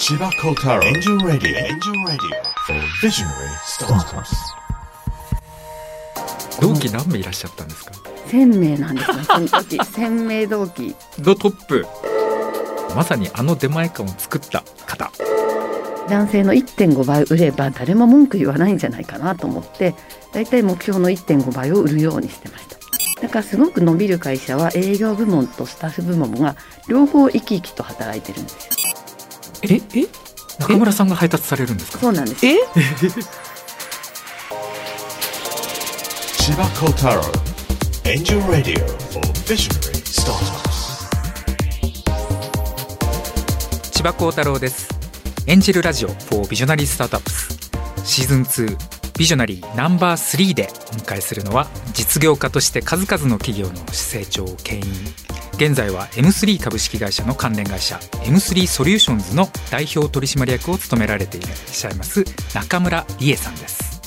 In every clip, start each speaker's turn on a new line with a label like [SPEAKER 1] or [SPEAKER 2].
[SPEAKER 1] 千葉幸太郎エンジェルラディオエンジェルラディオビジョナリースタートアップ
[SPEAKER 2] 同期何名いらっしゃったんですか
[SPEAKER 3] ？1000名なんですよ その時。1000名同期。
[SPEAKER 2] のトップ。まさにあの出前館を作った方。
[SPEAKER 3] 男性の1.5倍売れば誰も文句言わないんじゃないかなと思ってだいたい目標の1.5倍を売るようにしてました。だからすごく伸びる会社は営業部門とスタッフ部門が両方生き生きと働いてるんですよ
[SPEAKER 2] ええ？中村さんが配達されるんですか？
[SPEAKER 3] そうなんです。
[SPEAKER 4] え？
[SPEAKER 1] 千葉幸太郎エンジェルラディオ for visionary startups.
[SPEAKER 2] 千葉幸太郎です。エンジェルラジオ for ビジョナリースタートアップスシーズン2ビジョナリーナンバー3でお迎えするのは実業家として数々の企業の成長を牽引現在は M3 株式会社の関連会社 M3 ソリューションズの代表取締役を務められていらっしゃいます中村理恵さんです。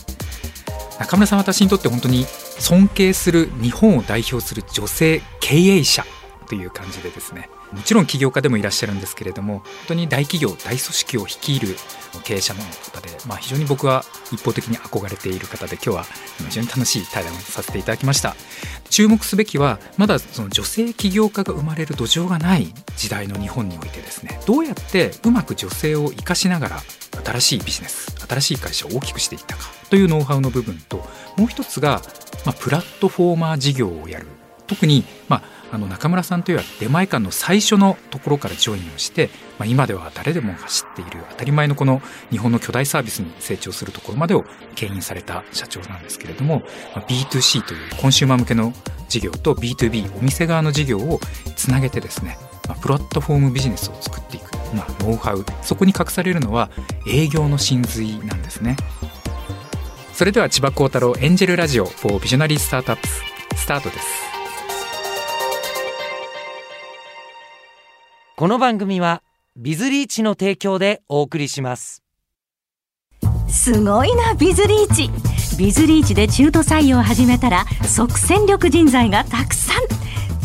[SPEAKER 2] 中村さん私にとって本当に尊敬する日本を代表する女性経営者という感じでですねもちろん起業家でもいらっしゃるんですけれども本当に大企業大組織を率いる経営者の方で、まあ、非常に僕は一方的に憧れている方で今日は非常に楽しい対談をさせていただきました。注目すべきはまだその女性起業家が生まれる土壌がない時代の日本においてですね。どうやってうまく女性を生かしながら新しいビジネス新しい会社を大きくしていったかというノウハウの部分ともう一つが、まあ、プラットフォーマー事業をやる。特に、まあ、あの中村さんというのは出前館の最初のところからジョインをして、まあ、今では誰でも走っている当たり前のこの日本の巨大サービスに成長するところまでを牽引された社長なんですけれども、まあ、B2C というコンシューマー向けの事業と B2B お店側の事業をつなげてですね、まあ、プラットフォームビジネスを作っていく、まあ、ノウハウそこに隠されるのは営業の真髄なんですね。それでは千葉幸太郎エンジェルラジオ4ビジョナリースタートアップスタートです。
[SPEAKER 4] この番組はビズリーチの提供でお送りします。
[SPEAKER 5] すごいなビズリーチ。ビズリーチで中途採用を始めたら即戦力人材がたくさん。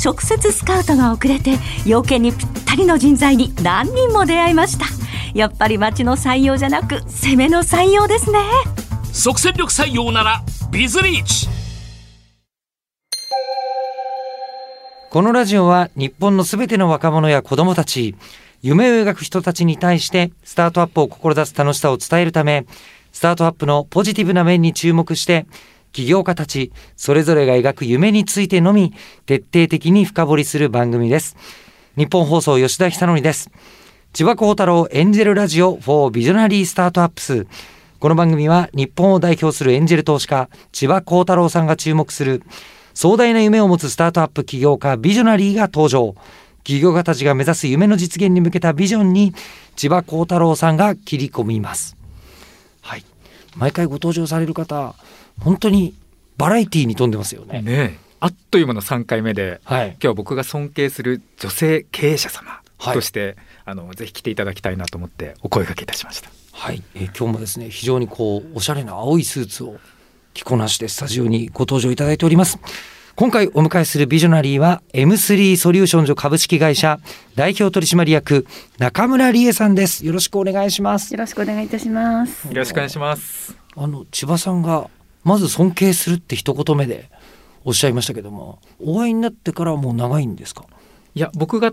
[SPEAKER 5] 直接スカウトが遅れて要件にぴったりの人材に何人も出会いました。やっぱり町の採用じゃなく攻めの採用ですね。
[SPEAKER 6] 即戦力採用ならビズリーチ
[SPEAKER 4] このラジオは日本のすべての若者や子供たち夢を描く人たちに対してスタートアップを志す楽しさを伝えるためスタートアップのポジティブな面に注目して起業家たちそれぞれが描く夢についてのみ徹底的に深掘りする番組です。日本放送吉田久典です。千葉幸太郎エンジェルラジオ for ビジョナリースタートアップス。この番組は日本を代表するエンジェル投資家千葉幸太郎さんが注目する壮大な夢を持つスタートアップ起業家ビジョナリーが登場。起業家たちが目指す夢の実現に向けたビジョンに千葉幸太郎さんが切り込みます。はい。毎回ご登場される方本当にバラエティーに富んでますよね。
[SPEAKER 2] ねえ。あっという間の3回目で
[SPEAKER 4] はい。
[SPEAKER 2] 今日は僕が尊敬する女性経営者様
[SPEAKER 4] はい。
[SPEAKER 2] として、あのぜひ来ていただきたいなと思ってお声掛けいたしました。
[SPEAKER 4] はい、えー今日もですね非常にこうおしゃれな青いスーツを着こなしてスタジオにご登場いただいております。今回お迎えするビジョナリーは M3 ソリューションズ株式会社代表取締役中村理恵さんです。よろしくお願いします。
[SPEAKER 3] よろしくお願いいたします。
[SPEAKER 2] よろしくお願いします。
[SPEAKER 4] あの千葉さんがまず尊敬するって一言目でおっしゃいましたけどもお会いになってからはもう長いんですか？
[SPEAKER 2] いや僕が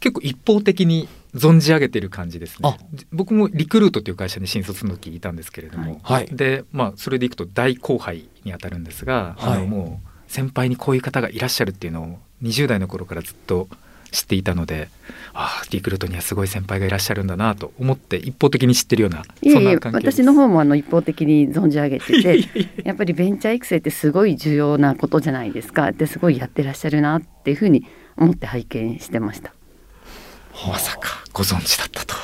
[SPEAKER 2] 結構一方的に存じ上げてる感じですね。
[SPEAKER 4] あ。
[SPEAKER 2] 僕もリクルートという会社に新卒の時いたんですけれども、
[SPEAKER 4] はい。
[SPEAKER 2] でまあそれでいくと大後輩にあたるんですが、あ
[SPEAKER 4] はい。
[SPEAKER 2] のもう先輩にこういう方がいらっしゃるっていうのを20代の頃からずっと知っていたのでああリクルートにはすごい先輩がいらっしゃるんだなと思って一方的に知ってるようなそんな関係
[SPEAKER 3] 私の方もあの一方的に存じ上げてて やっぱりベンチャー育成ってすごい重要なことじゃないですか。ですごいやってらっしゃるなっていうふうに思って拝見してました
[SPEAKER 2] まさかご存知だったとは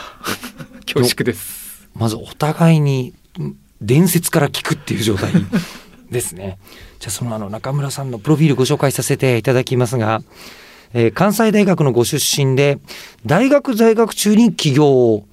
[SPEAKER 2] 恐縮です
[SPEAKER 4] まずお互いにん伝説から聞くっていう状態ですね。じゃあそのあの中村さんのプロフィールご紹介させていただきますが、えー関西大学のご出身で大学在学中に起業を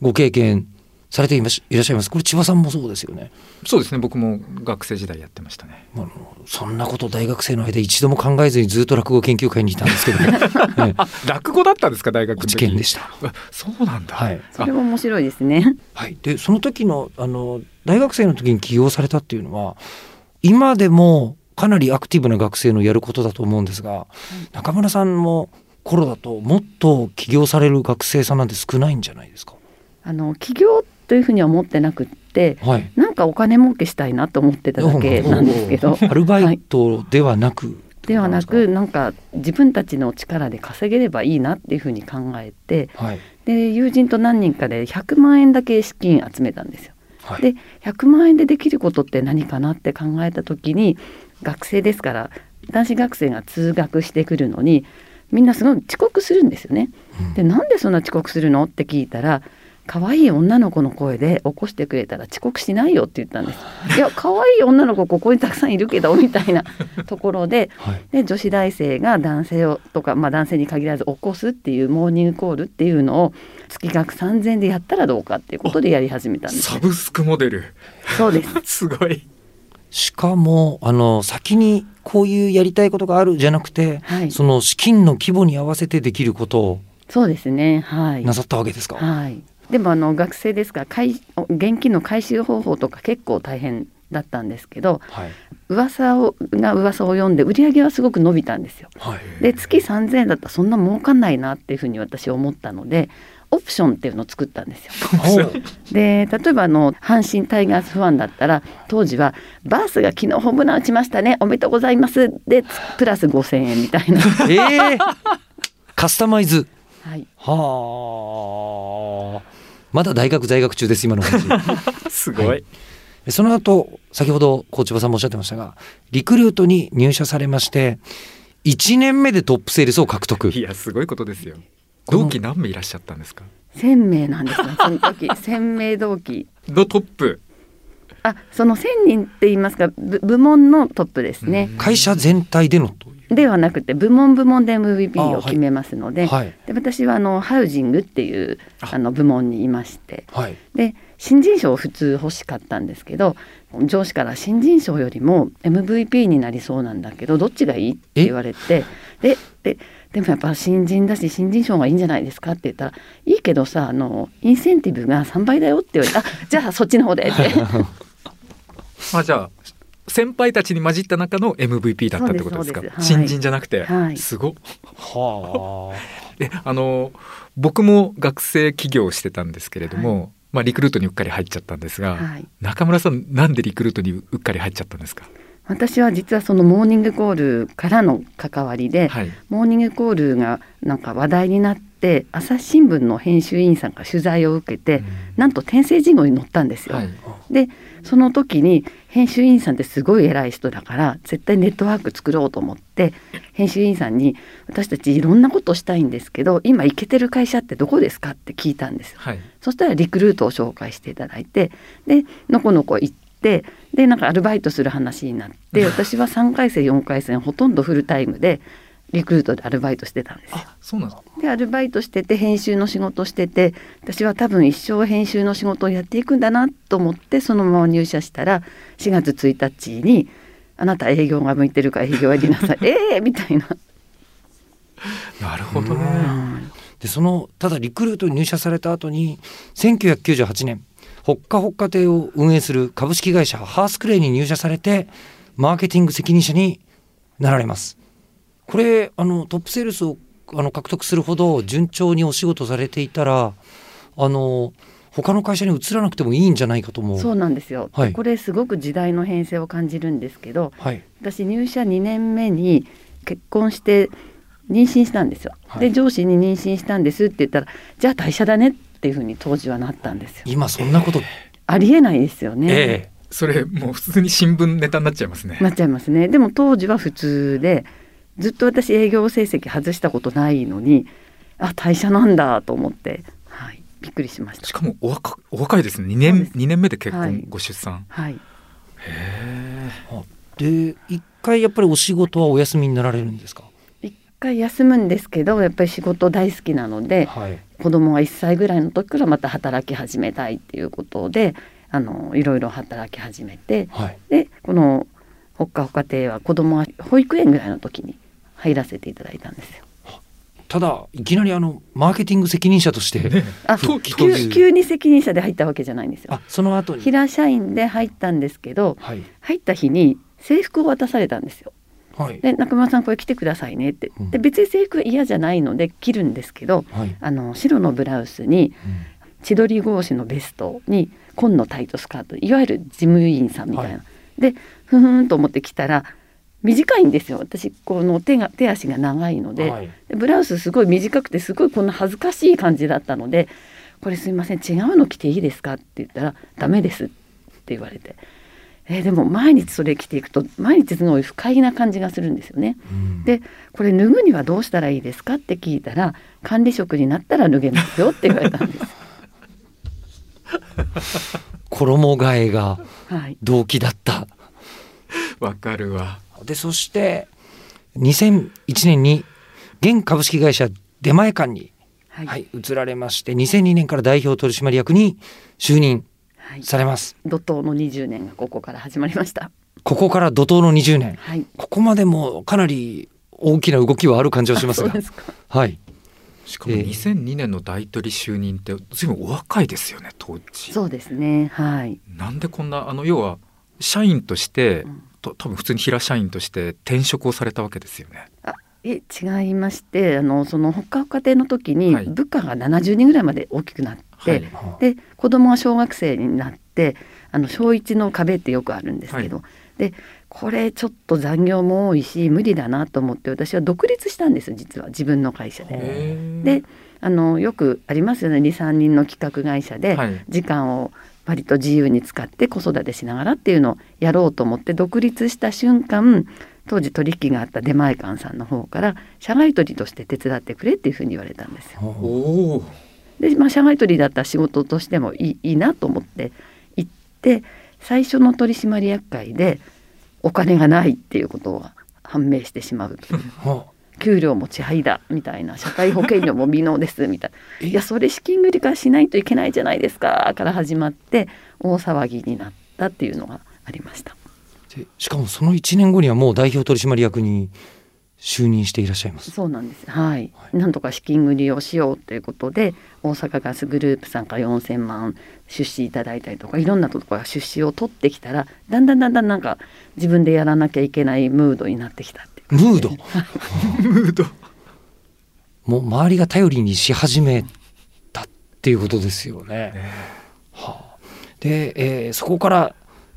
[SPEAKER 4] ご経験されていましいらっしゃいます。これ千葉さんもそうですよね。
[SPEAKER 2] そうですね。僕も学生時代やってましたね。
[SPEAKER 4] あのそんなこと大学生の間一度も考えずにずっと落語研究会にいたんですけど、ね。
[SPEAKER 2] 落語だったんですか？大学の時。
[SPEAKER 4] 落研でした。
[SPEAKER 2] あそうなんだ、
[SPEAKER 4] はい。
[SPEAKER 3] それも面白いですね。
[SPEAKER 4] はい、でその時のあの大学生の時に起業されたっていうのは今でもかなりアクティブな学生のやることだと思うんですが、中村さんも頃だともっと起業される学生さんなんて少ないんじゃないですか？
[SPEAKER 3] あの起業というふうには思ってなくって、
[SPEAKER 4] はい、
[SPEAKER 3] なんかお金儲けしたいなと思ってただけなんですけど、
[SPEAKER 4] アルバイトではなく、
[SPEAKER 3] ではなくなんか？自分たちの力で稼げればいいなっていうふうに考えて
[SPEAKER 4] はい。
[SPEAKER 3] で友人と何人かで100万円だけ資金集めたんですよ。
[SPEAKER 4] はい。
[SPEAKER 3] で100万円でできることって何かなって考えた時に学生ですから男子学生が通学してくるのにみんなすごい遅刻するんですよね。でなんでそんな遅刻するの？って聞いたら可愛い女の子の声で起こしてくれたら遅刻しないよって言ったんです。いや可愛い女の子ここにたくさんいるけどみたいな ところで
[SPEAKER 4] はい。
[SPEAKER 3] で女子大生が男性をとか、まあ、男性に限らず起こすっていうモーニングコールっていうのを月額3,000円でやったらどうかっていうことでやり始めたんです。ね。
[SPEAKER 2] サブスクモデル。
[SPEAKER 3] そうです。
[SPEAKER 2] すごい。
[SPEAKER 4] しかもあの先にこういうやりたいことがあるじゃなくて、
[SPEAKER 3] はい。
[SPEAKER 4] その資金の規模に合わせてできることを
[SPEAKER 3] そうですね。はい。
[SPEAKER 4] なさったわけですか？
[SPEAKER 3] はい、でもあの学生ですから回現金の回収方法とか結構大変だったんですけど
[SPEAKER 4] はい。
[SPEAKER 3] 噂をが噂を読んで売り上げはすごく伸びたんですよ。
[SPEAKER 4] はい。
[SPEAKER 3] で月3,000円だったらそんな儲かんないなっていうふうに私思ったのでオプションっていうのを作ったんですよ。で例えばあの阪神タイガースファンだったら当時は「バースが昨日ホームラン打ちましたねおめでとうございます」でつプラス5,000円みたいな。
[SPEAKER 4] ええカスタマイズ。
[SPEAKER 3] はい。
[SPEAKER 4] はあまだ大学在学中です今の話。
[SPEAKER 2] すごい、
[SPEAKER 4] はい。その後先ほど高知場さんもおっしゃってましたがリクルートに入社されまして1年目でトップセールスを獲得。
[SPEAKER 2] いやすごいことですよ。同期何名いらっしゃったんですか
[SPEAKER 3] ？1,000名なんですよその時。1,000名同期。
[SPEAKER 2] のトップ
[SPEAKER 3] あその1,000人って言いますか部部門のトップですね。
[SPEAKER 4] 会社全体での
[SPEAKER 3] ではなくて部門部門で MVP を決めますので,、
[SPEAKER 4] はい。
[SPEAKER 3] で私はあのハウジングっていうあ。の部門にいまして。
[SPEAKER 4] はい。
[SPEAKER 3] で新人賞を普通欲しかったんですけど上司から新人賞よりも MVP になりそうなんだけどどっちがいいって言われてでででもやっぱ新人だし新人賞がいいんじゃないですかって言ったら「いいけどさあのインセンティブが3倍だよ」って言われて「あじゃあそっちの方で」って。
[SPEAKER 2] あじゃあ先輩たちに混じった中の MVP だったってことですか？
[SPEAKER 3] はい。
[SPEAKER 2] 新人じゃなくて、
[SPEAKER 3] はい。
[SPEAKER 2] すごっ。
[SPEAKER 4] は
[SPEAKER 2] えあの僕も学生起業してたんですけれども、まあ、リクルートにうっかり入っちゃったんですが、
[SPEAKER 3] はい。
[SPEAKER 2] 中村さんなんでリクルートにうっかり入っちゃったんですか、
[SPEAKER 3] 私は実はそのモーニングコールからの関わりで、
[SPEAKER 2] はい、
[SPEAKER 3] モーニングコールがなんか話題になって朝日新聞の編集員さんが取材を受けて、なんと天聖人号に載ったんですよ。
[SPEAKER 2] はい。
[SPEAKER 3] でその時に編集員さんってすごい偉い人だから絶対ネットワーク作ろうと思って編集員さんに「私たちいろんなことしたいんですけど今行けてる会社ってどこですか?」って聞いたんですよ。
[SPEAKER 2] はい
[SPEAKER 3] そしたらリクルートを紹介していただいてでのこのこ行ってでなんかアルバイトする話になって 私は3回生4回生ほとんどフルタイムでリクルートでアルバイトしてたんですよ。
[SPEAKER 2] あそうなんです
[SPEAKER 3] でアルバイトしてて編集の仕事してて私は多分一生編集の仕事をやっていくんだなと思ってそのまま入社したら4月1日に「あなた営業が向いてるから営業やりなさい」ええみたいな。
[SPEAKER 2] なるほどね。
[SPEAKER 4] でそのただリクルートに入社された後に1998年ほっかほっか亭を運営する株式会社ハースクレイに入社されてマーケティング責任者になられます。これあのトップセールスをあの獲得するほど順調にお仕事されていたらあの他の会社に移らなくてもいいんじゃないかと思う。
[SPEAKER 3] そうなんですよ、
[SPEAKER 4] はい。
[SPEAKER 3] これすごく時代の変遷を感じるんですけど
[SPEAKER 4] はい。
[SPEAKER 3] 私入社2年目に結婚して妊娠したんですよ。
[SPEAKER 4] はい。
[SPEAKER 3] で上司に妊娠したんですって言ったらじゃあ退社だねっていうふうに当時はなったんですよ。
[SPEAKER 4] 今そんなこと、
[SPEAKER 3] ありえないですよね。
[SPEAKER 4] ええ。
[SPEAKER 2] それもう普通に新聞ネタになっちゃいますね。
[SPEAKER 3] なっちゃいますね。でも当時は普通でずっと私営業成績外したことないのにあ退社なんだと思って、はい、びっくりしました。
[SPEAKER 2] し。かもお若お若いですね。2年二年目で結婚、
[SPEAKER 3] はい。
[SPEAKER 2] ご出産。
[SPEAKER 3] はい、
[SPEAKER 4] で一回やっぱりお仕事はお休みになられるんですか？
[SPEAKER 3] 一回休むんですけどやっぱり仕事大好きなので
[SPEAKER 4] はい。
[SPEAKER 3] 子供が1歳ぐらいの時からまた働き始めたいっていうことであのいろいろ働き始めて
[SPEAKER 4] はい。
[SPEAKER 3] でこのほっかほか亭は子供が保育園ぐらいの時に入らせていただいたんですよ。
[SPEAKER 4] ただいきなりあのマーケティング責任者として、
[SPEAKER 3] あ
[SPEAKER 4] 復帰という
[SPEAKER 3] 急急に責任者で入ったわけじゃないんですよ。
[SPEAKER 4] あ。その後に。
[SPEAKER 3] 平社員で入ったんですけど
[SPEAKER 4] はい。
[SPEAKER 3] 入った日に制服を渡されたんですよ。
[SPEAKER 4] はい。
[SPEAKER 3] で中村さんこれ着てくださいねって。
[SPEAKER 4] うん。
[SPEAKER 3] で別に制服は嫌じゃないので着るんですけど
[SPEAKER 4] はい、
[SPEAKER 3] あの白のブラウスに千鳥格子のベストに紺のタイトスカートいわゆる事務員さんみたいな、
[SPEAKER 4] は
[SPEAKER 3] でふふんと思って着たら短いんですよ私この手が手足が長いので,、
[SPEAKER 4] はい
[SPEAKER 3] でブラウスすごい短くてすごいこんな恥ずかしい感じだったので「これすいません違うの着ていいですか?」って言ったら「ダメです」って言われて。えーでも毎日それ着ていくと毎日すごい不快な感じがするんですよね。
[SPEAKER 4] うん
[SPEAKER 3] でこれ脱ぐにはどうしたらいいですかって聞いたら管理職になったら脱げますよって言われたんです。
[SPEAKER 4] 衣替えが
[SPEAKER 3] はい、
[SPEAKER 4] 動機だった
[SPEAKER 2] わかるわ
[SPEAKER 4] でそして2001年に現株式会社出前館に、
[SPEAKER 3] はい
[SPEAKER 4] はい、移られまして2002年から代表取締役に就任
[SPEAKER 3] はい
[SPEAKER 4] されます
[SPEAKER 3] 怒涛の20年がここから始まりました。
[SPEAKER 4] ここから怒涛の20年
[SPEAKER 3] はい。
[SPEAKER 4] ここまでもかなり大きな動きはある感じはしますが。はい
[SPEAKER 2] しかも
[SPEAKER 4] ええ
[SPEAKER 2] 2002年の大取り就任って随分お若いですよね当時
[SPEAKER 3] そうですね。はい。
[SPEAKER 2] なんでこんなあの要は社員として、
[SPEAKER 3] うん
[SPEAKER 2] と多分普通に平社員として転職をされたわけですよね。
[SPEAKER 3] あ、え違いまして、あのそのほっかほか亭の時に
[SPEAKER 2] はい。
[SPEAKER 3] 部下が70人ぐらいまで大きくなって、
[SPEAKER 2] はい。
[SPEAKER 3] で子供が小学生になって、あの小一の壁ってよくあるんですけど、でこれちょっと残業も多いし無理だなと思って私は独立したんです実は。自分の会社で。であのよくありますよね23人の企画会社で
[SPEAKER 2] はい
[SPEAKER 3] 時間を割と自由に使って子育てしながらっていうのをやろうと思って独立した瞬間当時取引があった出前館さんの方から社外取りとして手伝ってくれっていうふうに言われたんですよ。で、まあ、社外取りだったら仕事としてもいいいいなと思って行って最初の取締役会でお金がないっていうことが判明してしまうという。
[SPEAKER 4] は
[SPEAKER 3] 給料も支配だみたいな社会保険料も未納ですみたい
[SPEAKER 4] え？
[SPEAKER 3] ないやそれ資金繰り化しないといけないじゃないですかから始まって大騒ぎになったっていうのがありました。
[SPEAKER 4] でしかもその1年後にはもう代表取締役に就任していらっしゃいます。
[SPEAKER 3] そうなんです。はい、なんとか資金繰りをしようということで大阪ガスグループさんから4,000万出資いただいたりとかいろんなところから出資を取ってきたらだんだんだんだんなんか自分でやらなきゃいけないムードになってきたっていう
[SPEAKER 4] ムード。もう周りが頼りにし始めたっていうことですよね。はあ、で、えーそこから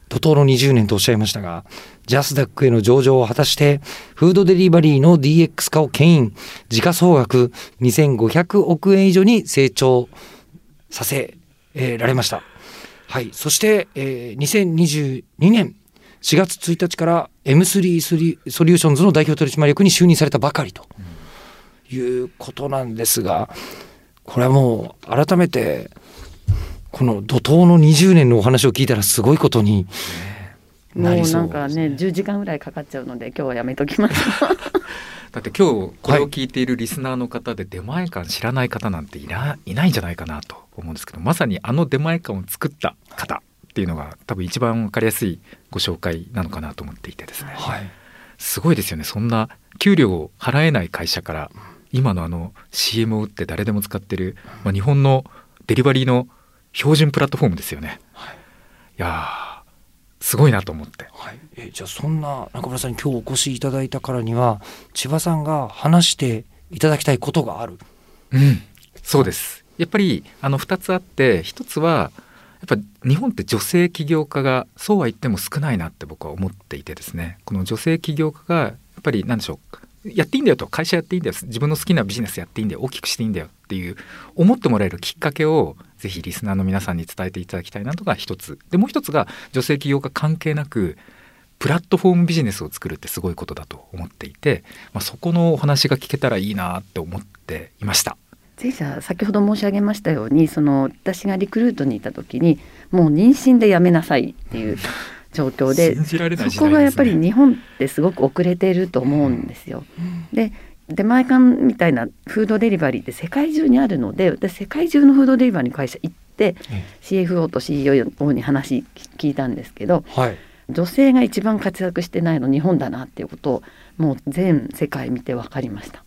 [SPEAKER 4] 怒涛の20年とおっしゃいましたがジャスダックへの上場を果たしてフードデリバリーの DX 化を牽引。時価総額2500億円以上に成長させ、えーられました。はい、そして、えー2022年4月1日から M3 ソリソリューションズの代表取締役に就任されたばかりということなんですがこれはもう改めてこの怒涛の20年のお話を聞いたらすごいことに
[SPEAKER 3] も
[SPEAKER 4] なりそ
[SPEAKER 3] うなか
[SPEAKER 4] うんですね。
[SPEAKER 3] ね10時間ぐらいかかっちゃうので今日はやめときます
[SPEAKER 2] だって今日これを聞いているリスナーの方で出前館知らない方なんていないないんじゃないかなと思うんですけどまさにあの出前館を作った方っていうのが多分一番わかりやすいご紹介なのかなと思っていてですね
[SPEAKER 4] はい、
[SPEAKER 2] すごいですよねそんな給料を払えない会社から今のあの CM を打って誰でも使ってる、まあ、日本のデリバリーの標準プラットフォームですよね。
[SPEAKER 4] はい
[SPEAKER 2] いやーすごいなと思って。
[SPEAKER 4] はい、えじゃあそんな中村さんに今日お越しいただいたからには千葉さんが話していただきたいことがある。
[SPEAKER 2] うん、そうです。やっぱりあの2つあって1つはやっぱ日本って女性起業家がそうは言っても少ないなって僕は思っていてですね。この女性起業家がやっぱり何でしょうやっていいんだよと会社やっていいんだよ。自分の好きなビジネスやっていいんだよ大きくしていいんだよっていう思ってもらえるきっかけをぜひリスナーの皆さんに伝えていただきたいなとが一つ。でもう一つが女性起業家関係なくプラットフォームビジネスを作るってすごいことだと思っていて、まあ、そこのお話が聞けたらいいなって思っていました。
[SPEAKER 3] ぜひじゃあ先ほど申し上げましたようにその私がリクルートにいた時にもう妊娠でやめなさいっていう状況で
[SPEAKER 2] 信じられない時
[SPEAKER 3] そこがやっぱり日本ってすごく遅れていると思うんですよ。で出前館みたいなフードデリバリーって世界中にあるので私世界中のフードデリバリーの会社行って、
[SPEAKER 4] え
[SPEAKER 3] CFO と CEO に話聞いたんですけど
[SPEAKER 4] はい。
[SPEAKER 3] 女性が一番活躍してないの日本だなっていうことをもう全世界見て分かりました。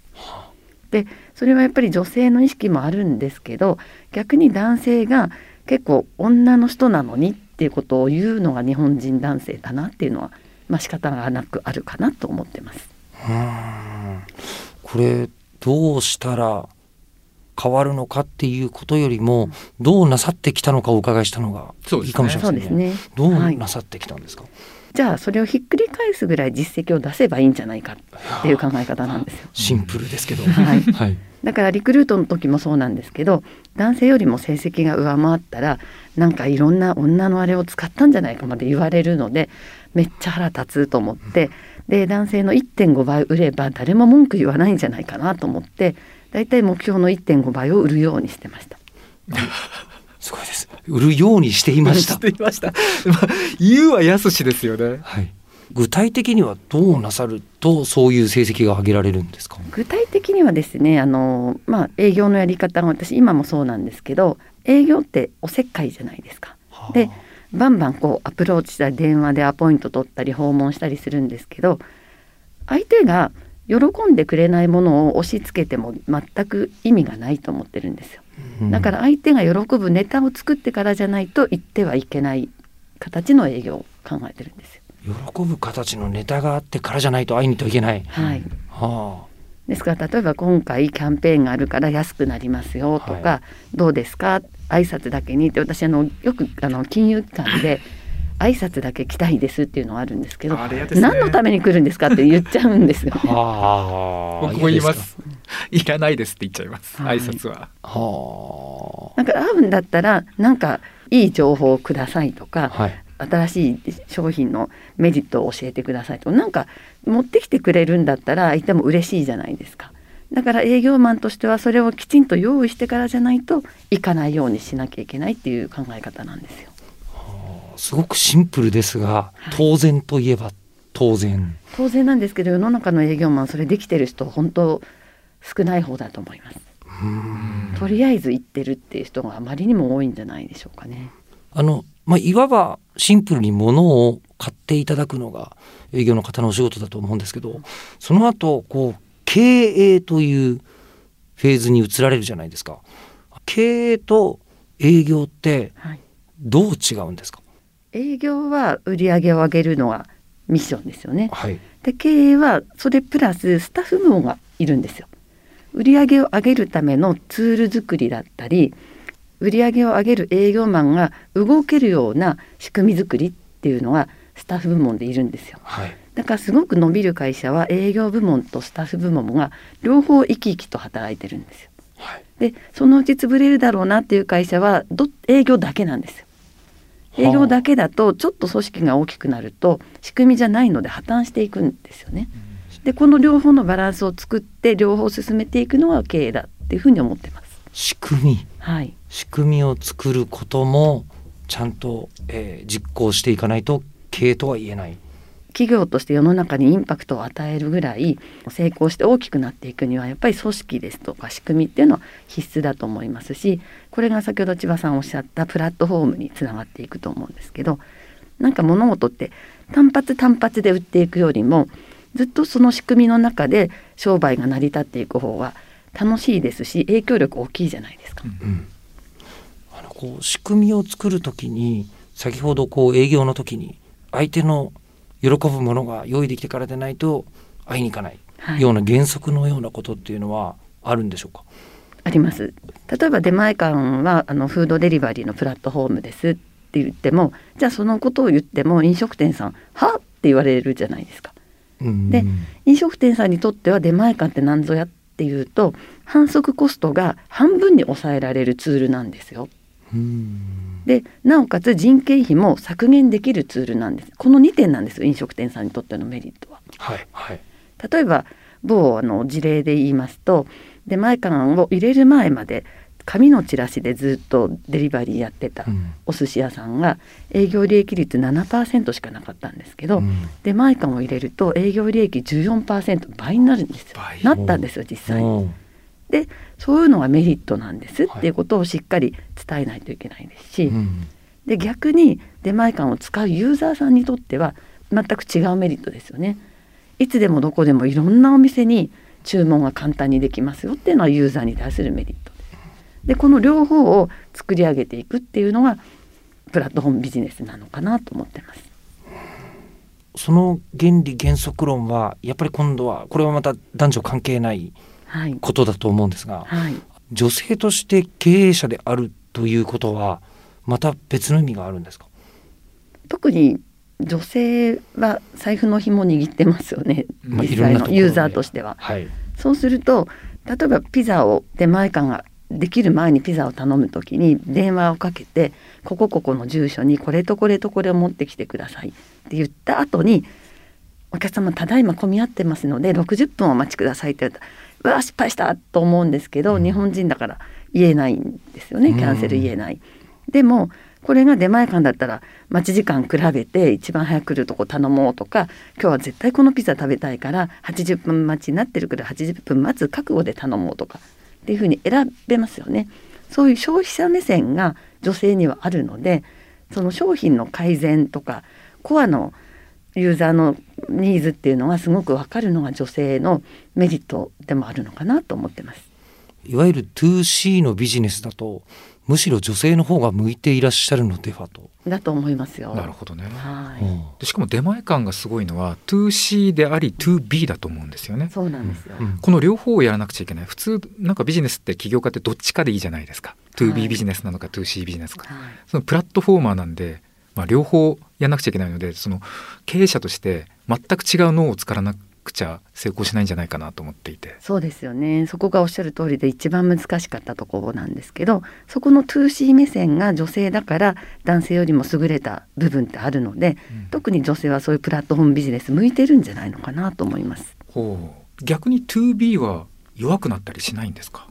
[SPEAKER 3] でそれはやっぱり女性の意識もあるんですけど逆に男性が結構女の人なのにっていうことを言うのが日本人男性だなっていうのは、まあ仕方がなくあるかなと思ってます。
[SPEAKER 4] うーんこれどうしたら変わるのかっていうことよりもどうなさってきたのかお伺いしたのがいいかもしれませんね。
[SPEAKER 3] そうですね
[SPEAKER 4] どう
[SPEAKER 3] はい
[SPEAKER 4] なさってきたんですか？
[SPEAKER 3] じゃあそれをひっくり返すぐらい実績を出せばいいんじゃないかっていう考え方なんですよ。
[SPEAKER 4] シンプルですけど。
[SPEAKER 3] はい
[SPEAKER 4] はい。
[SPEAKER 3] だからリクルートの時もそうなんですけど男性よりも成績が上回ったらなんかいろんな女のあれを使ったんじゃないかまで言われるのでめっちゃ腹立つと思ってで男性の1.5倍売れば誰も文句言わないんじゃないかなと思ってだいたい目標の1.5倍を売るようにしてました。
[SPEAKER 4] すごいです。売るようにしていました
[SPEAKER 2] し。ていました。まあ、言うはやすしですよね。
[SPEAKER 4] はい。具体的にはどうなさるとそういう成績が上げられるんですか？
[SPEAKER 3] 具体的にはですねあの、まあ、営業のやり方が私今もそうなんですけど営業っておせっかいじゃないですか。でバンバンこうアプローチしたり電話でアポイント取ったり訪問したりするんですけど相手が喜んでくれないものを押し付けても全く意味がないと思ってるんですよ。だから相手が喜ぶネタを作ってからじゃないと言ってはいけない形の営業を考えてるんですよ。
[SPEAKER 4] 喜ぶ形のネタがあってからじゃないと会いにといけない。
[SPEAKER 3] はい、
[SPEAKER 4] は
[SPEAKER 3] ですから例えば今回キャンペーンがあるから安くなりますよとか、
[SPEAKER 4] は
[SPEAKER 3] どうですか？挨拶だけにって私あのよくあの金融機関で 挨拶だけ来たいですっていうのがあるんですけど
[SPEAKER 2] ね
[SPEAKER 3] 何のために来るんですかって言っちゃうんですよ
[SPEAKER 4] あ。
[SPEAKER 3] ね。
[SPEAKER 4] はあ。
[SPEAKER 2] 僕も言います。いらないですって言っちゃいます。
[SPEAKER 3] はい
[SPEAKER 2] 挨拶は。
[SPEAKER 4] か。は
[SPEAKER 3] なんか会うんだったらなんかいい情報をくださいと
[SPEAKER 4] あ。
[SPEAKER 3] か、
[SPEAKER 4] はい。
[SPEAKER 3] 新しい商品のメリットを教えてくださいとかなんか持ってきてくれるんだったら相手も嬉しいじゃないですか。だから営業マンとしてはそれをきちんと用意してからじゃないと行かないようにしなきゃいけないっていう考え方なんですよ。
[SPEAKER 4] すごくシンプルですが、
[SPEAKER 3] はい
[SPEAKER 4] 当然といえば当然。
[SPEAKER 3] 当然なんですけど世の中の営業マンそれできてる人本当少ない方だと思います。とりあえず行ってるっていう人があまりにも多いんじゃないでしょうかね。
[SPEAKER 4] あの、まあ、いわばシンプルに物を買っていただくのが営業の方のお仕事だと思うんですけど、その後、こう、経営というフェーズに移られるじゃないですか。経営と営業って
[SPEAKER 3] はい、
[SPEAKER 4] どう違うんですか？
[SPEAKER 3] 営業は売り上げを上げるのがミッションですよね。
[SPEAKER 4] はい。
[SPEAKER 3] で経営はそれプラススタッフ部門がいるんですよ。売り上げを上げるためのツール作りだったり売り上げを上げる営業マンが動けるような仕組み作りっていうのがスタッフ部門でいるんですよ。
[SPEAKER 4] はい。
[SPEAKER 3] だからすごく伸びる会社は営業部門とスタッフ部門が両方生き生きと働いてるんですよ。
[SPEAKER 4] はい。
[SPEAKER 3] でそのうち潰れるだろうなっていう会社はど営業だけなんですよ。営業だけだとちょっと組織が大きくなると仕組みじゃないので破綻していくんですよね。でこの両方のバランスを作って両方進めていくのが経営だっていうふうに思ってます。
[SPEAKER 4] 仕組み。
[SPEAKER 3] はい、
[SPEAKER 4] 仕組みを作ることもちゃんと、えー実行していかないと経営とは言えない。
[SPEAKER 3] 企業として世の中にインパクトを与えるぐらい成功して大きくなっていくにはやっぱり組織ですとか仕組みっていうのは必須だと思いますしこれが先ほど千葉さんおっしゃったプラットフォームにつながっていくと思うんですけどなんか物事って単発単発で売っていくよりもずっとその仕組みの中で商売が成り立っていく方が楽しいですし影響力大きいじゃないですか。
[SPEAKER 4] うん、あのこう仕組みを作るときに先ほどこう営業の時に相手の喜ぶものが用意できてからでないと会いに行かない
[SPEAKER 3] はい
[SPEAKER 4] ような原則のようなことっていうのはあるんでしょうか、
[SPEAKER 3] あります例えば出前館はあのフードデリバリーのプラットフォームですって言ってもじゃあそのことを言っても飲食店さん「は?」って言われるじゃないですか。
[SPEAKER 4] うん
[SPEAKER 3] で飲食店さんにとっては出前館って何ぞやっていうと反則コストが半分に抑えられるツールなんですよ。
[SPEAKER 4] うん
[SPEAKER 3] でなおかつ人件費も削減できるツールなんですこの2点なんですよ飲食店さんにとってのメリットは。
[SPEAKER 4] はいはい
[SPEAKER 3] 例えば某あの事例で言いますと出前館を入れる前まで紙のチラシでずっとデリバリーやってた
[SPEAKER 4] うん。
[SPEAKER 3] お寿司屋さんが営業利益率7%しかなかったんですけど、
[SPEAKER 4] うん。
[SPEAKER 3] 出前館を入れると営業利益14%倍になるんですよ。
[SPEAKER 2] 倍。
[SPEAKER 3] なったんですよ実際に。
[SPEAKER 4] うん。
[SPEAKER 3] でそういうのがメリットなんです
[SPEAKER 4] はい
[SPEAKER 3] ってい。うことをしっかり伝えないといけないですし、
[SPEAKER 4] うん。
[SPEAKER 3] で逆に出前館を使うユーザーさんにとっては全く違うメリットですよね。いつでもどこでもいろんなお店に注文が簡単にできますよっていうのはユーザーに対するメリットでこの両方を作り上げていくっていうのがプラットフォームビジネスなのかなと思ってます。
[SPEAKER 4] その原理原則論はやっぱり今度はこれはまた男女関係ない
[SPEAKER 3] はい、
[SPEAKER 4] ことだと思うんですが
[SPEAKER 3] はい、
[SPEAKER 4] 女性として経営者であるということはまた別の意味があるんですか？
[SPEAKER 3] 特に女性は財布の紐握ってますよね、
[SPEAKER 4] まあ
[SPEAKER 3] 実際のユーザーとしては。
[SPEAKER 4] はい。
[SPEAKER 3] そうすると例えばピザを出前館ができる前にピザを頼む時に電話をかけて「ここここの住所にこれとこれとこれを持ってきてください」って言った後に「お客様ただいま混み合ってますので60分お待ちください」って言われたら「うわ失敗した!」と思うんですけど、日本人だから言えないんですよねキャンセル言えない。でもこれが出前館だったら待ち時間比べて一番早く来るとこ頼もうとか今日は絶対このピザ食べたいから80分待ちになってるから80分待つ覚悟で頼もうとかっていうふうに選べますよね。そういう消費者目線が女性にはあるのでその商品の改善とかコアのユーザーのニーズっていうのがすごく分かるのが女性のメリットでもあるのかなと思ってます。
[SPEAKER 4] いわゆる 2C のビジネスだとむしろ女性の方が向いていらっしゃるのではと。
[SPEAKER 3] だと思いますよ。
[SPEAKER 2] なるほどね。
[SPEAKER 3] はい、
[SPEAKER 4] うん
[SPEAKER 2] でしかも出前感がすごいのは 2C であり 2B だと思うんですよね。
[SPEAKER 3] そうなんですよ。
[SPEAKER 4] うん
[SPEAKER 2] この両方をやらなくちゃいけない普通なんかビジネスって起業家ってどっちかでいいじゃないですか、
[SPEAKER 3] はい
[SPEAKER 2] 2B ビジネスなのか 2C ビジネスか
[SPEAKER 3] はい
[SPEAKER 2] そのプラットフォーマーなんで、まあ、両方やらなくちゃいけないのでその経営者として全く違う脳を使わなくちゃ成功しないんじゃないかなと思っていて。
[SPEAKER 3] そうですよね。そこがおっしゃる通りで一番難しかったところなんですけどそこの 2C 目線が女性だから男性よりも優れた部分ってあるので、特に女性はそういうプラットフォームビジネス向いてるんじゃないのかなと思います。
[SPEAKER 2] ほう。逆に 2B は弱くなったりしないんですか？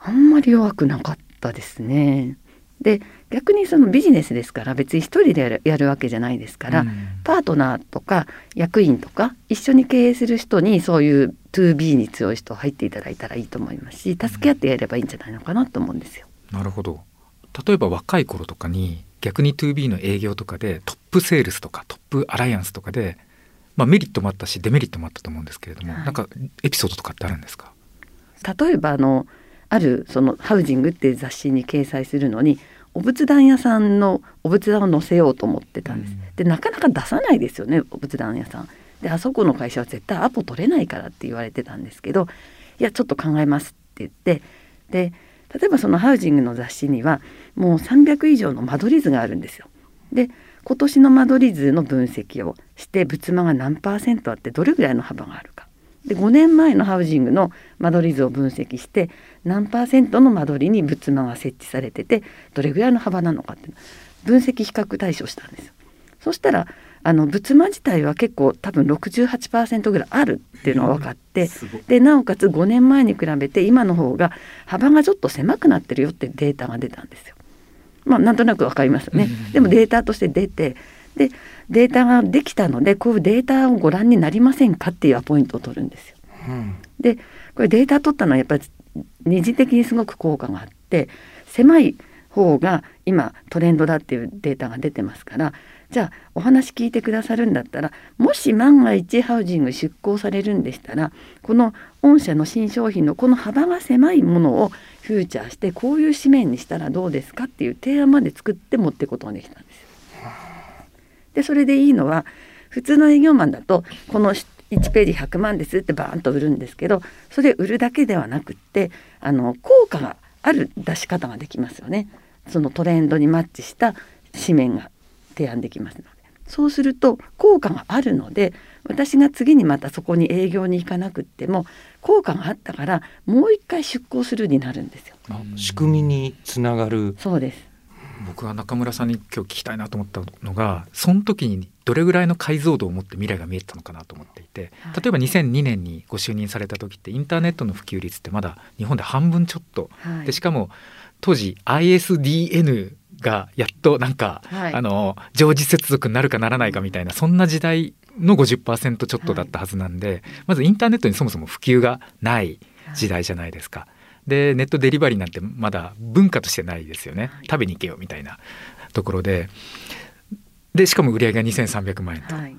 [SPEAKER 3] あんまり弱くなかったですね。で逆にそのビジネスですから別に一人でやるやるわけじゃないですから、
[SPEAKER 2] うん。
[SPEAKER 3] パートナーとか役員とか一緒に経営する人にそういう 2B に強い人入っていただいたらいいと思いますし助け合ってやればいいんじゃないのかなと思うんですよ。
[SPEAKER 2] なるほど。例えば若い頃とかに逆に 2B の営業とかでトップセールスとかトップアライアンスとかで、まあ、メリットもあったしデメリットもあったと思うんですけれども、
[SPEAKER 3] はい。
[SPEAKER 2] なんかエピソードとかってあるんですか？
[SPEAKER 3] 例えばあのあるその「ハウジング」っていう雑誌に掲載するのにお仏壇屋さんのお仏壇を載せようと思ってたんです。
[SPEAKER 2] うん
[SPEAKER 3] でなかなか出さないですよねお仏壇屋さん。であそこの会社は絶対アポ取れないからって言われてたんですけどいやちょっと考えますって言ってで例えばそのハウジングの雑誌にはもう300以上の間取り図があるんですよ。で今年の間取り図の分析をして仏間が何パーセントあってどれぐらいの幅があるかで5年前のハウジングの間取り図を分析して何パーセントの間取りに仏間が設置されててどれぐらいの幅なのかって分析比較対象したんですよ。そしたらあの仏間自体は結構多分68%ぐらいあるっていうのが分かってでなおかつ5年前に比べて今の方が幅がちょっと狭くなってるよってデータが出たんですよ。まあなんとなく分かりますよね。でもデータとして出てでデータができたのでこういうデータをご覧になりませんかっていうアポイントを取るんですよ。
[SPEAKER 4] うん
[SPEAKER 3] でこれデータ取ったのはやっぱり二次的にすごく効果があって狭い方が今トレンドだっていうデータが出てますからじゃあお話聞いてくださるんだったらもし万が一ハウジング出向されるんでしたらこの御社の新商品のこの幅が狭いものをフューチャーしてこういう紙面にしたらどうですかっていう提案まで作って持っていくことができたんですよ。でそれでいいのは普通の営業マンだとこの1ページ100万ですってバーンと売るんですけどそれ売るだけではなくってあの効果がある出し方ができますよね。そのトレンドにマッチした紙面が提案できますのでそうすると効果があるので私が次にまたそこに営業に行かなくっても効果があったからもう一回出向するになるんですよ。
[SPEAKER 4] あ仕組みにつながる
[SPEAKER 3] そうです
[SPEAKER 2] 僕は中村さんに今日聞きたいなと思ったのがその時にどれぐらいの解像度を持って未来が見えたのかなと思っていて
[SPEAKER 3] はい。
[SPEAKER 2] 例えば2002年にご就任された時ってインターネットの普及率ってまだ日本で半分ちょっと。
[SPEAKER 3] はい。
[SPEAKER 2] でしかも当時 ISDN がやっとなんか、
[SPEAKER 3] はい。
[SPEAKER 2] あの常時接続になるかならないかみたいなそんな時代の50%ちょっとだったはずなんで、まずインターネットにそもそも普及がない。時代じゃないですか。でネットデリバリーなんてまだ文化としてないですよね。食べに行けよみたいなところで。でしかも売り上げが2300万円と、
[SPEAKER 3] はい。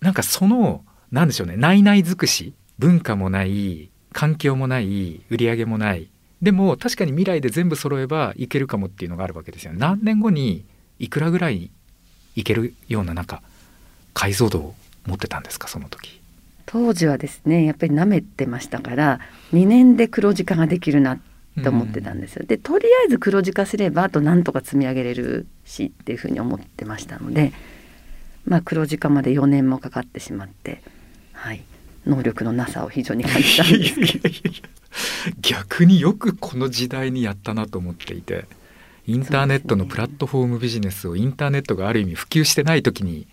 [SPEAKER 2] なんかそのなんでしょうね。内々尽くし文化もない環境もない売り上げもない。でも確かに未来で全部揃えばいけるかもっていうのがあるわけですよ何年後にいくらぐらいいけるようななんか解像度を持ってたんですかその時
[SPEAKER 3] 当時はですねやっぱり舐めてましたから2年で黒字化ができるなって思ってたんですよ。でとりあえず黒字化すればあとなんとか積み上げれるしっていうふうに思ってましたのでまあ黒字化まで4年もかかってしまってはい。能力のなさを非常に感じたんです。けど
[SPEAKER 2] 逆によくこの時代にやったなと思っていてインターネットのプラットフォームビジネスをインターネットがある意味普及してない時に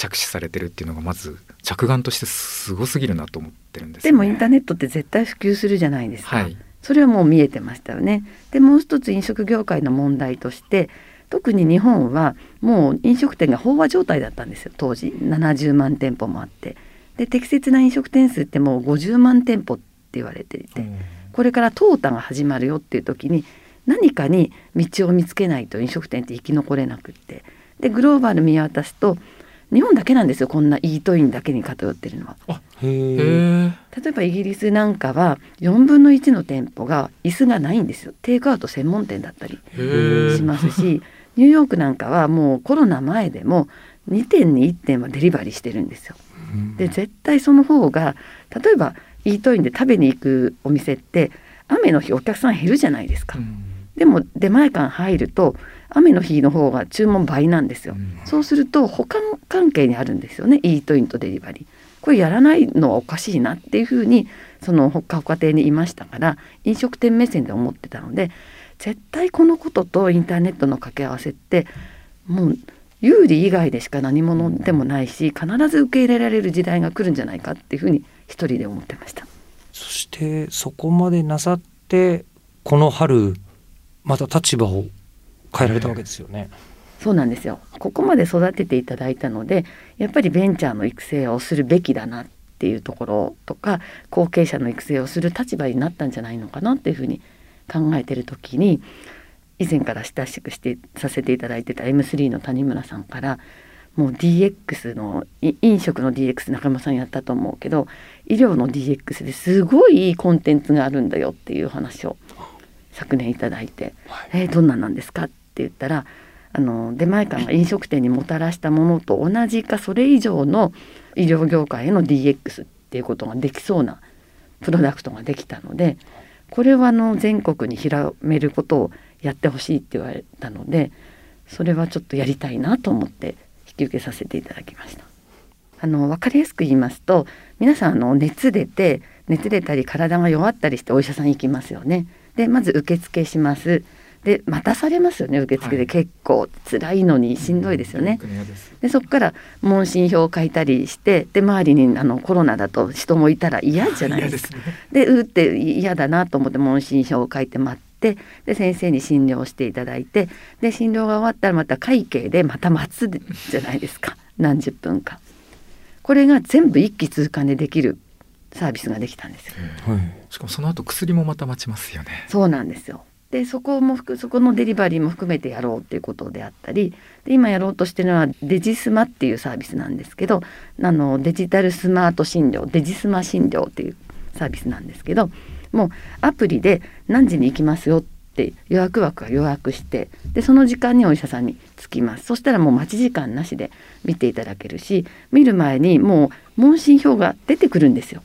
[SPEAKER 2] 着手されてるっていうのがまず着眼としてすごすぎるなと思ってるんですよね、
[SPEAKER 3] でもインターネットって絶対普及するじゃないですか、
[SPEAKER 2] はい。
[SPEAKER 3] それはもう見えてましたよね。でもう一つ飲食業界の問題として特に日本はもう飲食店が飽和状態だったんですよ。当時70万店舗もあって。で適切な飲食店数ってもう50万店舗って言われていて、これから淘汰が始まるよっていう時に何かに道を見つけないと飲食店って生き残れなくって。でグローバル見渡すと日本だけなんですよこんなイートインだけに偏ってるのは。例えばイギリスなんかは4分の1の店舗が椅子がないんですよテイクアウト専門店だったりしますしニューヨークなんかはもうコロナ前でも2店に1店はデリバリーしてるんですよ。で絶対その方が例えばイートインで食べに行くお店って雨の日お客さん減るじゃないですか。でも出前館入ると雨の日の方が注文倍なんですよ。そうすると保管関係にあるんですよねイートインとデリバリー。これやらないのはおかしいなっていうふうにそのほかほか亭にいましたから飲食店目線で思ってたので絶対このこととインターネットの掛け合わせってもう有利以外でしか何者でもないし必ず受け入れられる時代が来るんじゃないかっていうふうに一人で思ってました。
[SPEAKER 4] そしてそこまでなさってこの春また立場を変えられたわけですよね。
[SPEAKER 3] そうなんですよここまで育てていただいたのでやっぱりベンチャーの育成をするべきだなっていうところとか後継者の育成をする立場になったんじゃないのかなっていうふうに考えてる時に以前から親しくしてさせていただいてた M3 の谷村さんからもう DX のい飲食の DX 中村さんやったと思うけど医療の DX ですごいいいコンテンツがあるんだよっていう話を昨年いただいて「えーどんなんなんですか?」って言ったらあの出前館が飲食店にもたらしたものと同じかそれ以上の医療業界への DX っていうことができそうなプロダクトができたのでこれはあの全国に広めることをやってほしいって言われたのでそれはちょっとやりたいなと思って引き受けさせていただきました。あの分かりやすく言いますと皆さんあの熱出て熱出たり体が弱ったりしてお医者さん行きますよね。でまず受付します。で待たされますよね受付
[SPEAKER 2] はい
[SPEAKER 3] で結構辛いのにしんどいですよね。
[SPEAKER 2] 本当に嫌で
[SPEAKER 3] そこから問診票を書いたりしてで周りにあのコロナだと人もいたら嫌じゃないですか。
[SPEAKER 2] ね
[SPEAKER 3] でうーって嫌だなと思って問診票を書いて待ってで先生に診療していただいてで診療が終わったらまた会計でまた待つじゃないですか何十分か。これが全部一気通貫でできるサービスができたんですよ。
[SPEAKER 2] しかもその後薬もまた待ちますよね
[SPEAKER 3] そうなんですよ。でそこもそこのデリバリーも含めてやろうっていうことであったりで今やろうとしてるのはデジスマっていうサービスなんですけどあのデジタルスマート診療デジスマ診療っていうサービスなんですけどもうアプリで何時に行きますよって予約枠は予約してでその時間にお医者さんに着きますそしたらもう待ち時間なしで見ていただけるし見る前にもう問診票が出てくるんですよ。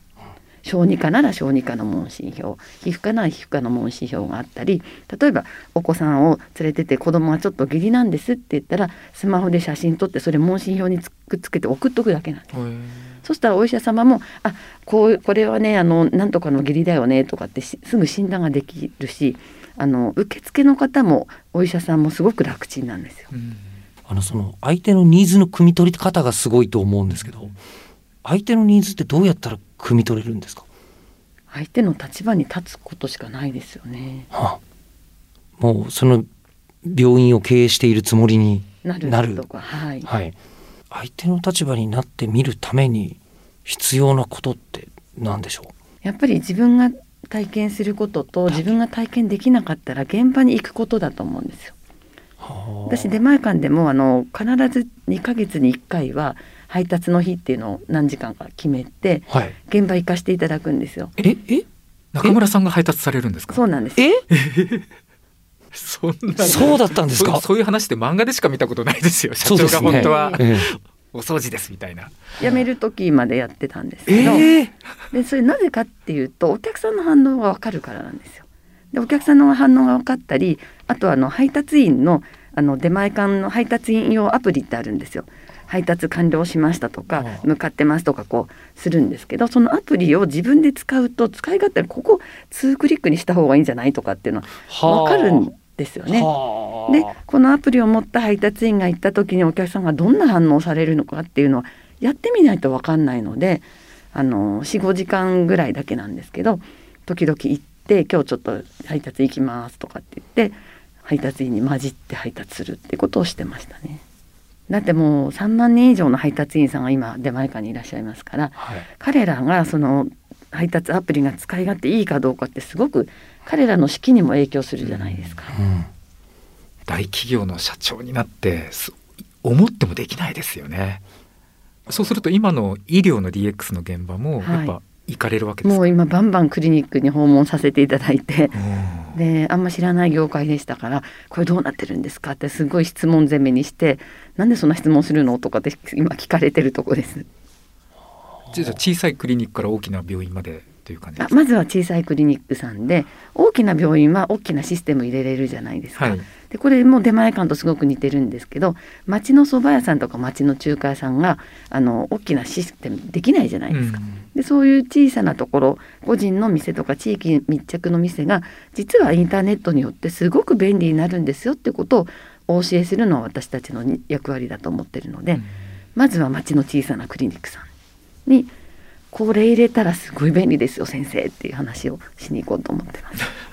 [SPEAKER 3] 小児科なら小児科の問診票皮膚科なら皮膚科の問診票があったり例えばお子さんを連れてて子供がちょっと下痢なんですって言ったらスマホで写真撮ってそれ問診票につくっつけて送っとくだけなんです。そしたらお医者様も「あこうこれはねあのなんとかの下痢だよね」とかってしすぐ診断ができるしあの受付の方もお医者さんもすごく楽ちんなんですよ。
[SPEAKER 2] うん
[SPEAKER 4] あのその相手のニーズの汲み取り方がすごいと思うんですけど相手のニーズってどうやったら汲み取れるんですか、
[SPEAKER 3] 相手の立場に立つことしかないですよね。
[SPEAKER 4] はあ、もうその病院を経営しているつもりに
[SPEAKER 3] なる
[SPEAKER 4] なる。
[SPEAKER 3] とか、はい。
[SPEAKER 4] はい、相手の立場になってみるために必要なことって何でしょう？
[SPEAKER 3] やっぱり自分が体験することと自分が体験できなかったら現場に行くことだと思うんですよ。私出前館でもあの必ず2ヶ月に1回は配達の日っていうのを何時間か決めて
[SPEAKER 4] はい。
[SPEAKER 3] 現場行かせていただくんですよ。
[SPEAKER 4] ええ？
[SPEAKER 2] 中村さんが配達されるんですか？
[SPEAKER 3] そうなんです。
[SPEAKER 4] え？
[SPEAKER 2] そんな
[SPEAKER 4] そうだったんですか？
[SPEAKER 2] そうそういう話って漫画でしか見たことないですよ。社長が本当は。
[SPEAKER 4] え
[SPEAKER 2] お掃除ですみたいな。
[SPEAKER 3] 辞める時までやってたんです
[SPEAKER 4] え
[SPEAKER 3] けど、
[SPEAKER 4] え？え
[SPEAKER 3] でそれなぜかっていうとお客さんの反応が分かるからなんですよ。でお客さんの反応が分かったりあとはあの配達員のあの出前館の配達員用アプリってあるんですよ。配達完了しましたとか向かってますとかこうするんですけどそのアプリを自分で使うと使い勝手ここ2クリックにした方がいいんじゃないとかっていうのは分かるんですよね。
[SPEAKER 4] はあ
[SPEAKER 3] でこのアプリを持った配達員が行った時にお客さんがどんな反応をされるのかっていうのはやってみないと分かんないのであの45時間ぐらいだけなんですけど時々行って今日ちょっと配達行きますとかって言って配達員に混じって配達するってことをしてましたね。だってもう3万人以上の配達員さんが今出前館にいらっしゃいますから
[SPEAKER 4] はい。
[SPEAKER 3] 彼らがその配達アプリが使い勝手いいかどうかってすごく彼らの士気にも影響するじゃないですか。
[SPEAKER 4] うん。
[SPEAKER 2] 大企業の社長になってす思ってもできないですよね。そうすると今の医療の DX の現場も
[SPEAKER 3] はい
[SPEAKER 2] やっぱ行かれるわけですか、
[SPEAKER 3] もう今バンバンクリニックに訪問させていただいて
[SPEAKER 2] うん
[SPEAKER 3] であんま知らない業界でしたから「これどうなってるんですか?」ってすごい質問攻めにして「なんでそんな質問するの?」とかって今聞かれてるとこです。
[SPEAKER 2] じゃあ小さいクリニックから大きな病院までという感じ
[SPEAKER 3] まずは小さいクリニックさんで大きな病院は大きなシステム入れれるじゃないですか。
[SPEAKER 2] はい
[SPEAKER 3] でこれも出前館とすごく似てるんですけど町の蕎麦屋さんとか町の中華屋さんがあの大きなシステムできないじゃないですか。でそういう小さなところ個人の店とか地域密着の店が実はインターネットによってすごく便利になるんですよってことをお教えするのは私たちのに役割だと思ってるので、
[SPEAKER 2] うん
[SPEAKER 3] まずは町の小さなクリニックさんにこれ入れたらすごい便利ですよ先生っていう話をしに行こうと思ってます。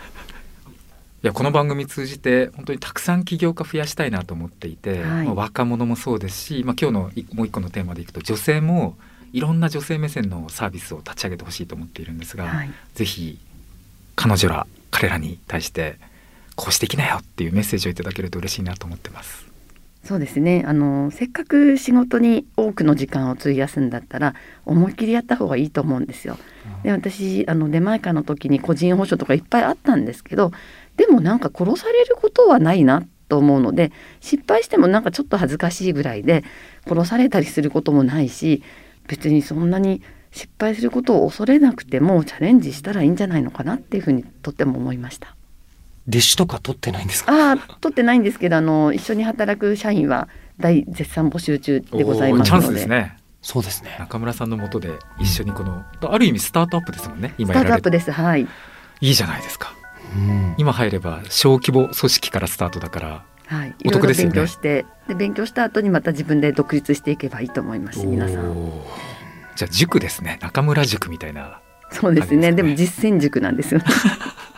[SPEAKER 2] いやこの番組通じて本当にたくさん起業家増やしたいなと思っていて、
[SPEAKER 3] はい
[SPEAKER 2] まあ若者もそうですし、まあ、今日のいもう一個のテーマでいくと女性もいろんな女性目線のサービスを立ち上げてほしいと思っているんですが、
[SPEAKER 3] はい
[SPEAKER 2] ぜひ彼女ら彼らに対してこうしていきなよっていうメッセージをいただけると嬉しいなと思ってます。
[SPEAKER 3] そうですねあのせっかく仕事に多くの時間を費やすんだったら思いっきりやった方がいいと思うんですよ。で私あの出前館の時に個人保証とかいっぱいあったんですけどでもなんか殺されることはないなと思うので失敗してもなんかちょっと恥ずかしいぐらいで殺されたりすることもないし別にそんなに失敗することを恐れなくてもチャレンジしたらいいんじゃないのかなっていうふうにとっても思いました。
[SPEAKER 4] 弟子とか取ってないんですか？
[SPEAKER 3] ああ取ってないんですけどあの一緒に働く社員は大絶賛募集中でござい
[SPEAKER 2] おーチャン
[SPEAKER 3] ますので
[SPEAKER 2] スですね。
[SPEAKER 4] そうですね
[SPEAKER 2] 中村さんのもとで一緒にこのある意味スタートアップですもんね。今やられて
[SPEAKER 3] スタートアップですはい
[SPEAKER 2] いいじゃないですか。
[SPEAKER 4] うん。
[SPEAKER 2] 今入れば小規模組織からスタートだから
[SPEAKER 3] はい。
[SPEAKER 2] お得ですよね。
[SPEAKER 3] 勉強してで勉強した後にまた自分で独立していけばいいと思いますし皆さん。
[SPEAKER 2] じゃあ塾ですね。中村塾みたいな
[SPEAKER 3] そう
[SPEAKER 2] ですね
[SPEAKER 3] ね。でも実践塾なんですよね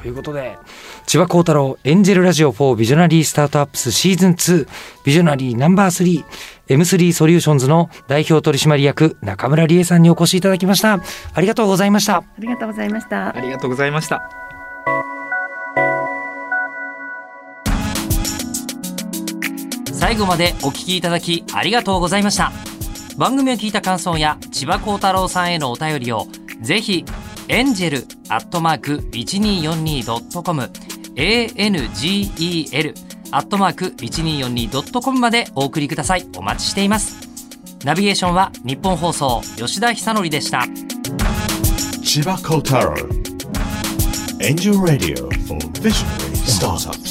[SPEAKER 4] ということで千葉幸太郎エンジェルラジオ4ビジョナリースタートアップスシーズン2ビジョナリーナンバー 3M3 ソリューションズの代表取締役中村理恵さんにお越しいただきました。ありがとうございました。
[SPEAKER 3] ありがとうございました。
[SPEAKER 2] ありがとうございました。
[SPEAKER 7] 最後までお聞きいただきありがとうございました。番組を聞いた感想や千葉幸太郎さんへのお便りをぜひエンジェルアットマーク 1242.com angel アットマーク 1242.com までお送りくださいお待ちしていますナビゲーションは日本放送吉田久典でした
[SPEAKER 1] Chiba Kotaro. Angel Radio for Visionary Startup.